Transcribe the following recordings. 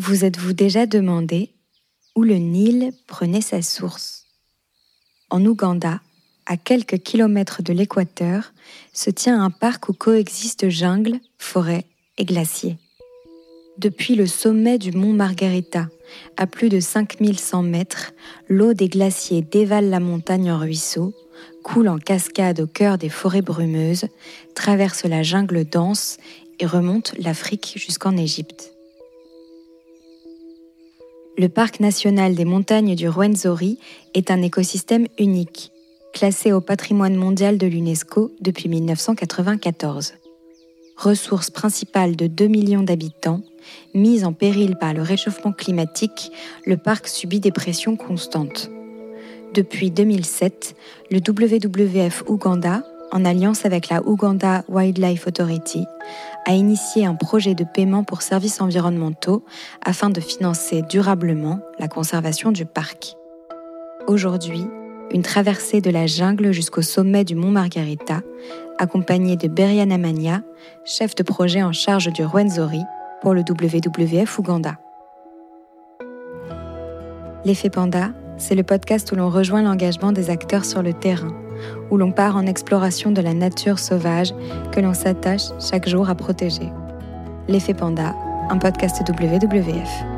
Vous êtes-vous déjà demandé où le Nil prenait sa source? En Ouganda, à quelques kilomètres de l'équateur, se tient un parc où coexistent jungle, forêt et glaciers. Depuis le sommet du mont Margarita, à plus de 5100 mètres, l'eau des glaciers dévale la montagne en ruisseau, coule en cascade au cœur des forêts brumeuses, traverse la jungle dense et remonte l'Afrique jusqu'en Égypte. Le parc national des montagnes du Rwenzori est un écosystème unique, classé au patrimoine mondial de l'UNESCO depuis 1994. Ressource principale de 2 millions d'habitants, mise en péril par le réchauffement climatique, le parc subit des pressions constantes. Depuis 2007, le WWF Ouganda, en alliance avec la Ouganda Wildlife Authority, a initié un projet de paiement pour services environnementaux afin de financer durablement la conservation du parc. Aujourd'hui, une traversée de la jungle jusqu'au sommet du mont Margarita, accompagnée de Berian Amania, chef de projet en charge du Rwenzori pour le WWF Ouganda. L'effet panda, c'est le podcast où l'on rejoint l'engagement des acteurs sur le terrain où l'on part en exploration de la nature sauvage que l'on s'attache chaque jour à protéger. L'effet panda, un podcast WWF.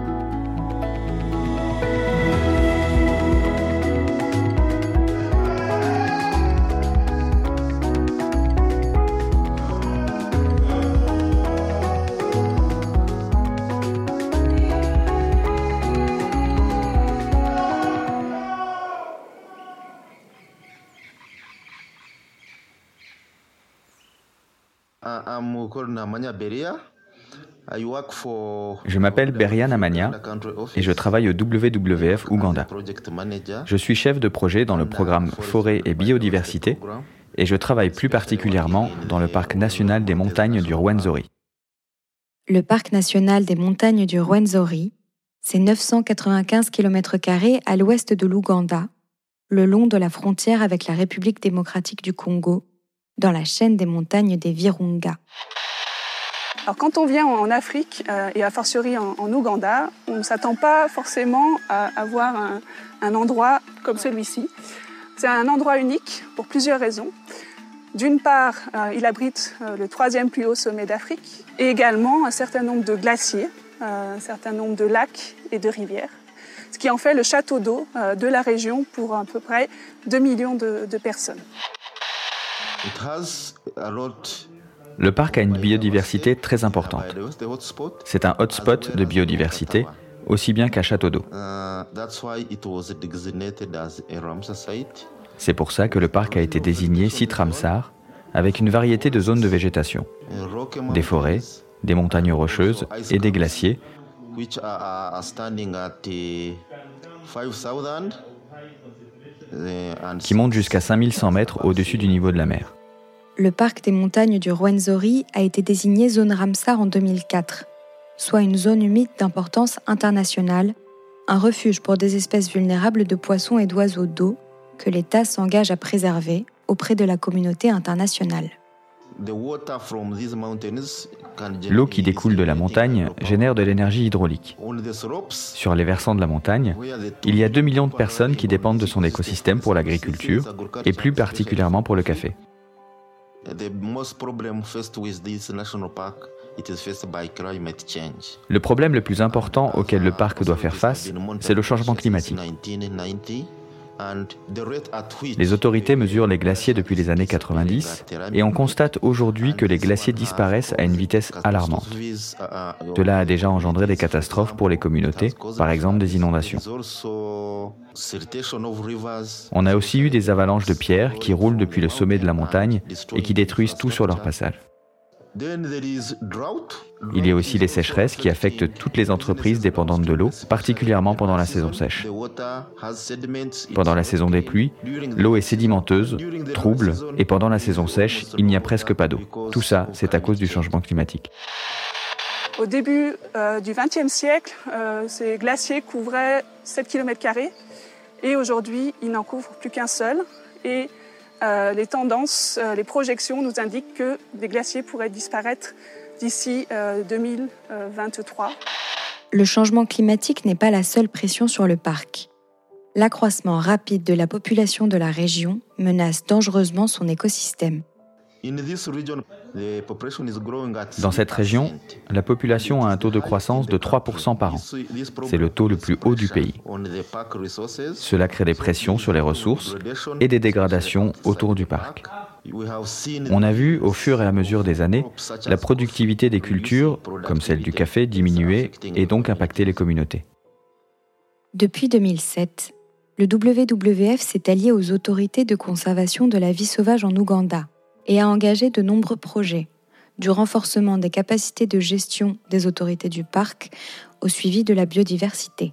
Je m'appelle Berian Amania et je travaille au WWF Ouganda. Je suis chef de projet dans le programme Forêt et Biodiversité et je travaille plus particulièrement dans le parc national des montagnes du Rwenzori. Le parc national des montagnes du Rwenzori, c'est 995 km à l'ouest de l'Ouganda, le long de la frontière avec la République démocratique du Congo, dans la chaîne des montagnes des Virunga. Alors quand on vient en Afrique euh, et a fortiori en, Ouganda, on ne s'attend pas forcément à avoir un, endroit comme celui-ci. C'est un endroit unique pour plusieurs raisons. D'une part, euh, il abrite euh, le troisième plus haut sommet d'Afrique et également un certain nombre de glaciers, un certain nombre de lacs et de rivières, ce qui en fait le château d'eau de la région pour à peu près 2 millions de, de personnes. Le parc a une biodiversité très importante. C'est un hotspot de biodiversité, aussi bien qu'un château d'eau. C'est pour ça que le parc a été désigné site Ramsar, avec une variété de zones de végétation, des forêts, des montagnes rocheuses et des glaciers, qui montent jusqu'à 5100 mètres au-dessus du niveau de la mer. Le parc des montagnes du Rwenzori a été désigné zone Ramsar en 2004, soit une zone humide d'importance internationale, un refuge pour des espèces vulnérables de poissons et d'oiseaux d'eau que l'État s'engage à préserver auprès de la communauté internationale. L'eau qui découle de la montagne génère de l'énergie hydraulique. Sur les versants de la montagne, il y a 2 millions de personnes qui dépendent de son écosystème pour l'agriculture et plus particulièrement pour le café. Le problème le plus important auquel le parc doit faire face, c'est le changement climatique. Les autorités mesurent les glaciers depuis les années 90 et on constate aujourd'hui que les glaciers disparaissent à une vitesse alarmante. Cela a déjà engendré des catastrophes pour les communautés, par exemple des inondations. On a aussi eu des avalanches de pierres qui roulent depuis le sommet de la montagne et qui détruisent tout sur leur passage. Il y a aussi les sécheresses qui affectent toutes les entreprises dépendantes de l'eau, particulièrement pendant la saison sèche. Pendant la saison des pluies, l'eau est sédimenteuse, trouble, et pendant la saison sèche, il n'y a presque pas d'eau. Tout ça, c'est à cause du changement climatique. Au début euh, du XXe siècle, euh, ces glaciers couvraient 7 km et aujourd'hui, ils n'en couvrent plus qu'un seul. Et euh, les tendances, euh, les projections nous indiquent que des glaciers pourraient disparaître d'ici 2023. Euh, le changement climatique n'est pas la seule pression sur le parc. L'accroissement rapide de la population de la région menace dangereusement son écosystème. Dans cette région, la population a un taux de croissance de 3% par an. C'est le taux le plus haut du pays. Cela crée des pressions sur les ressources et des dégradations autour du parc. On a vu, au fur et à mesure des années, la productivité des cultures, comme celle du café, diminuer et donc impacter les communautés. Depuis 2007, le WWF s'est allié aux autorités de conservation de la vie sauvage en Ouganda et a engagé de nombreux projets, du renforcement des capacités de gestion des autorités du parc au suivi de la biodiversité.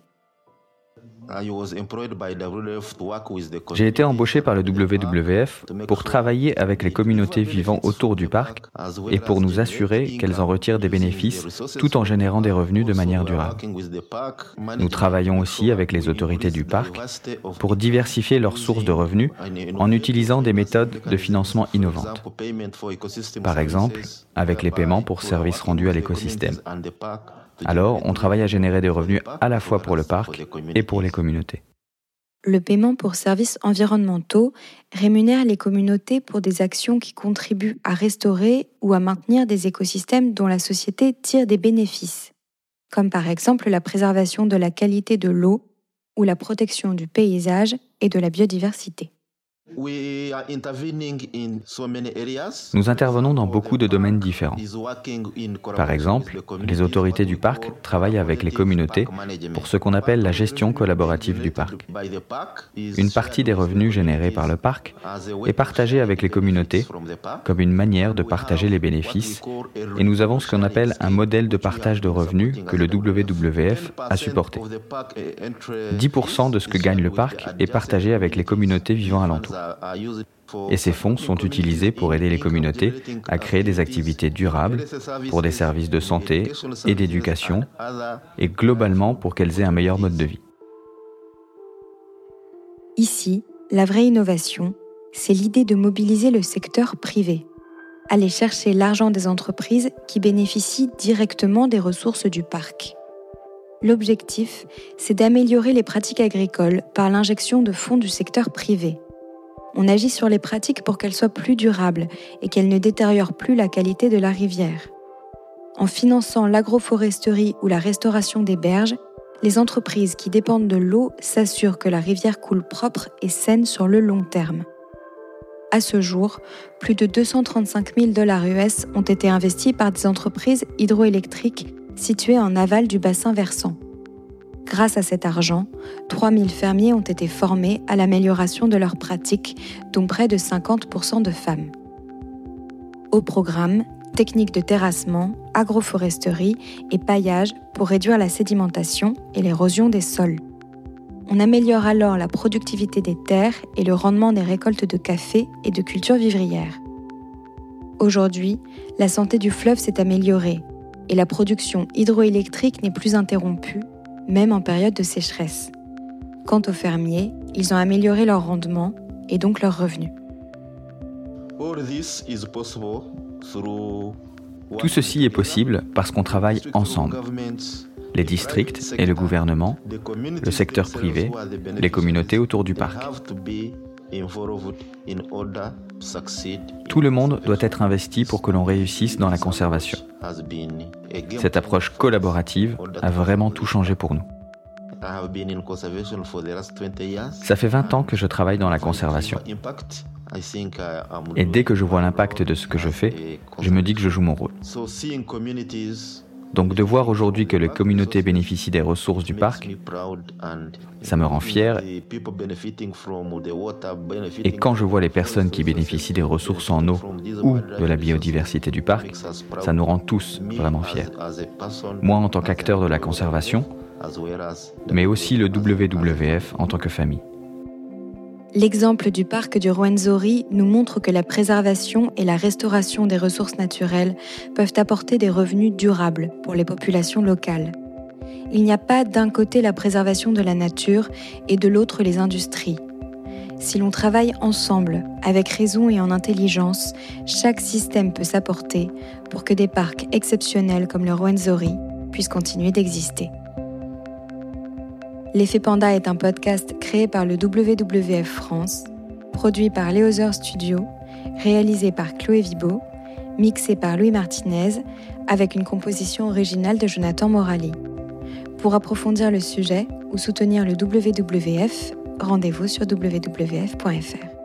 J'ai été embauché par le WWF pour travailler avec les communautés vivant autour du parc et pour nous assurer qu'elles en retirent des bénéfices tout en générant des revenus de manière durable. Nous travaillons aussi avec les autorités du parc pour diversifier leurs sources de revenus en utilisant des méthodes de financement innovantes. Par exemple, avec les paiements pour services rendus à l'écosystème. Alors, on travaille à générer des revenus à la fois pour le parc et pour les communautés. Le paiement pour services environnementaux rémunère les communautés pour des actions qui contribuent à restaurer ou à maintenir des écosystèmes dont la société tire des bénéfices, comme par exemple la préservation de la qualité de l'eau ou la protection du paysage et de la biodiversité. Nous intervenons dans beaucoup de domaines différents. Par exemple, les autorités du parc travaillent avec les communautés pour ce qu'on appelle la gestion collaborative du parc. Une partie des revenus générés par le parc est partagée avec les communautés comme une manière de partager les bénéfices et nous avons ce qu'on appelle un modèle de partage de revenus que le WWF a supporté. 10% de ce que gagne le parc est partagé avec les communautés vivant alentour. Et ces fonds sont utilisés pour aider les communautés à créer des activités durables pour des services de santé et d'éducation et globalement pour qu'elles aient un meilleur mode de vie. Ici, la vraie innovation, c'est l'idée de mobiliser le secteur privé, aller chercher l'argent des entreprises qui bénéficient directement des ressources du parc. L'objectif, c'est d'améliorer les pratiques agricoles par l'injection de fonds du secteur privé on agit sur les pratiques pour qu'elles soient plus durables et qu'elles ne détériorent plus la qualité de la rivière. En finançant l'agroforesterie ou la restauration des berges, les entreprises qui dépendent de l'eau s'assurent que la rivière coule propre et saine sur le long terme. À ce jour, plus de 235 000 dollars US ont été investis par des entreprises hydroélectriques situées en aval du bassin versant. Grâce à cet argent, 3000 fermiers ont été formés à l'amélioration de leurs pratiques, dont près de 50% de femmes. Au programme, techniques de terrassement, agroforesterie et paillage pour réduire la sédimentation et l'érosion des sols. On améliore alors la productivité des terres et le rendement des récoltes de café et de cultures vivrières. Aujourd'hui, la santé du fleuve s'est améliorée et la production hydroélectrique n'est plus interrompue même en période de sécheresse. Quant aux fermiers, ils ont amélioré leur rendement et donc leurs revenus. Tout ceci est possible parce qu'on travaille ensemble. Les districts et le gouvernement, le secteur privé, les communautés autour du parc. Tout le monde doit être investi pour que l'on réussisse dans la conservation. Cette approche collaborative a vraiment tout changé pour nous. Ça fait 20 ans que je travaille dans la conservation. Et dès que je vois l'impact de ce que je fais, je me dis que je joue mon rôle. Donc de voir aujourd'hui que les communautés bénéficient des ressources du parc, ça me rend fier. Et quand je vois les personnes qui bénéficient des ressources en eau ou de la biodiversité du parc, ça nous rend tous vraiment fiers. Moi en tant qu'acteur de la conservation, mais aussi le WWF en tant que famille. L'exemple du parc du Rwenzori nous montre que la préservation et la restauration des ressources naturelles peuvent apporter des revenus durables pour les populations locales. Il n'y a pas d'un côté la préservation de la nature et de l'autre les industries. Si l'on travaille ensemble, avec raison et en intelligence, chaque système peut s'apporter pour que des parcs exceptionnels comme le Rwenzori puissent continuer d'exister. L'effet Panda est un podcast créé par le WWF France, produit par Léozer Studio, réalisé par Chloé Vibo, mixé par Louis Martinez, avec une composition originale de Jonathan Morali. Pour approfondir le sujet ou soutenir le WWF, rendez-vous sur wwf.fr.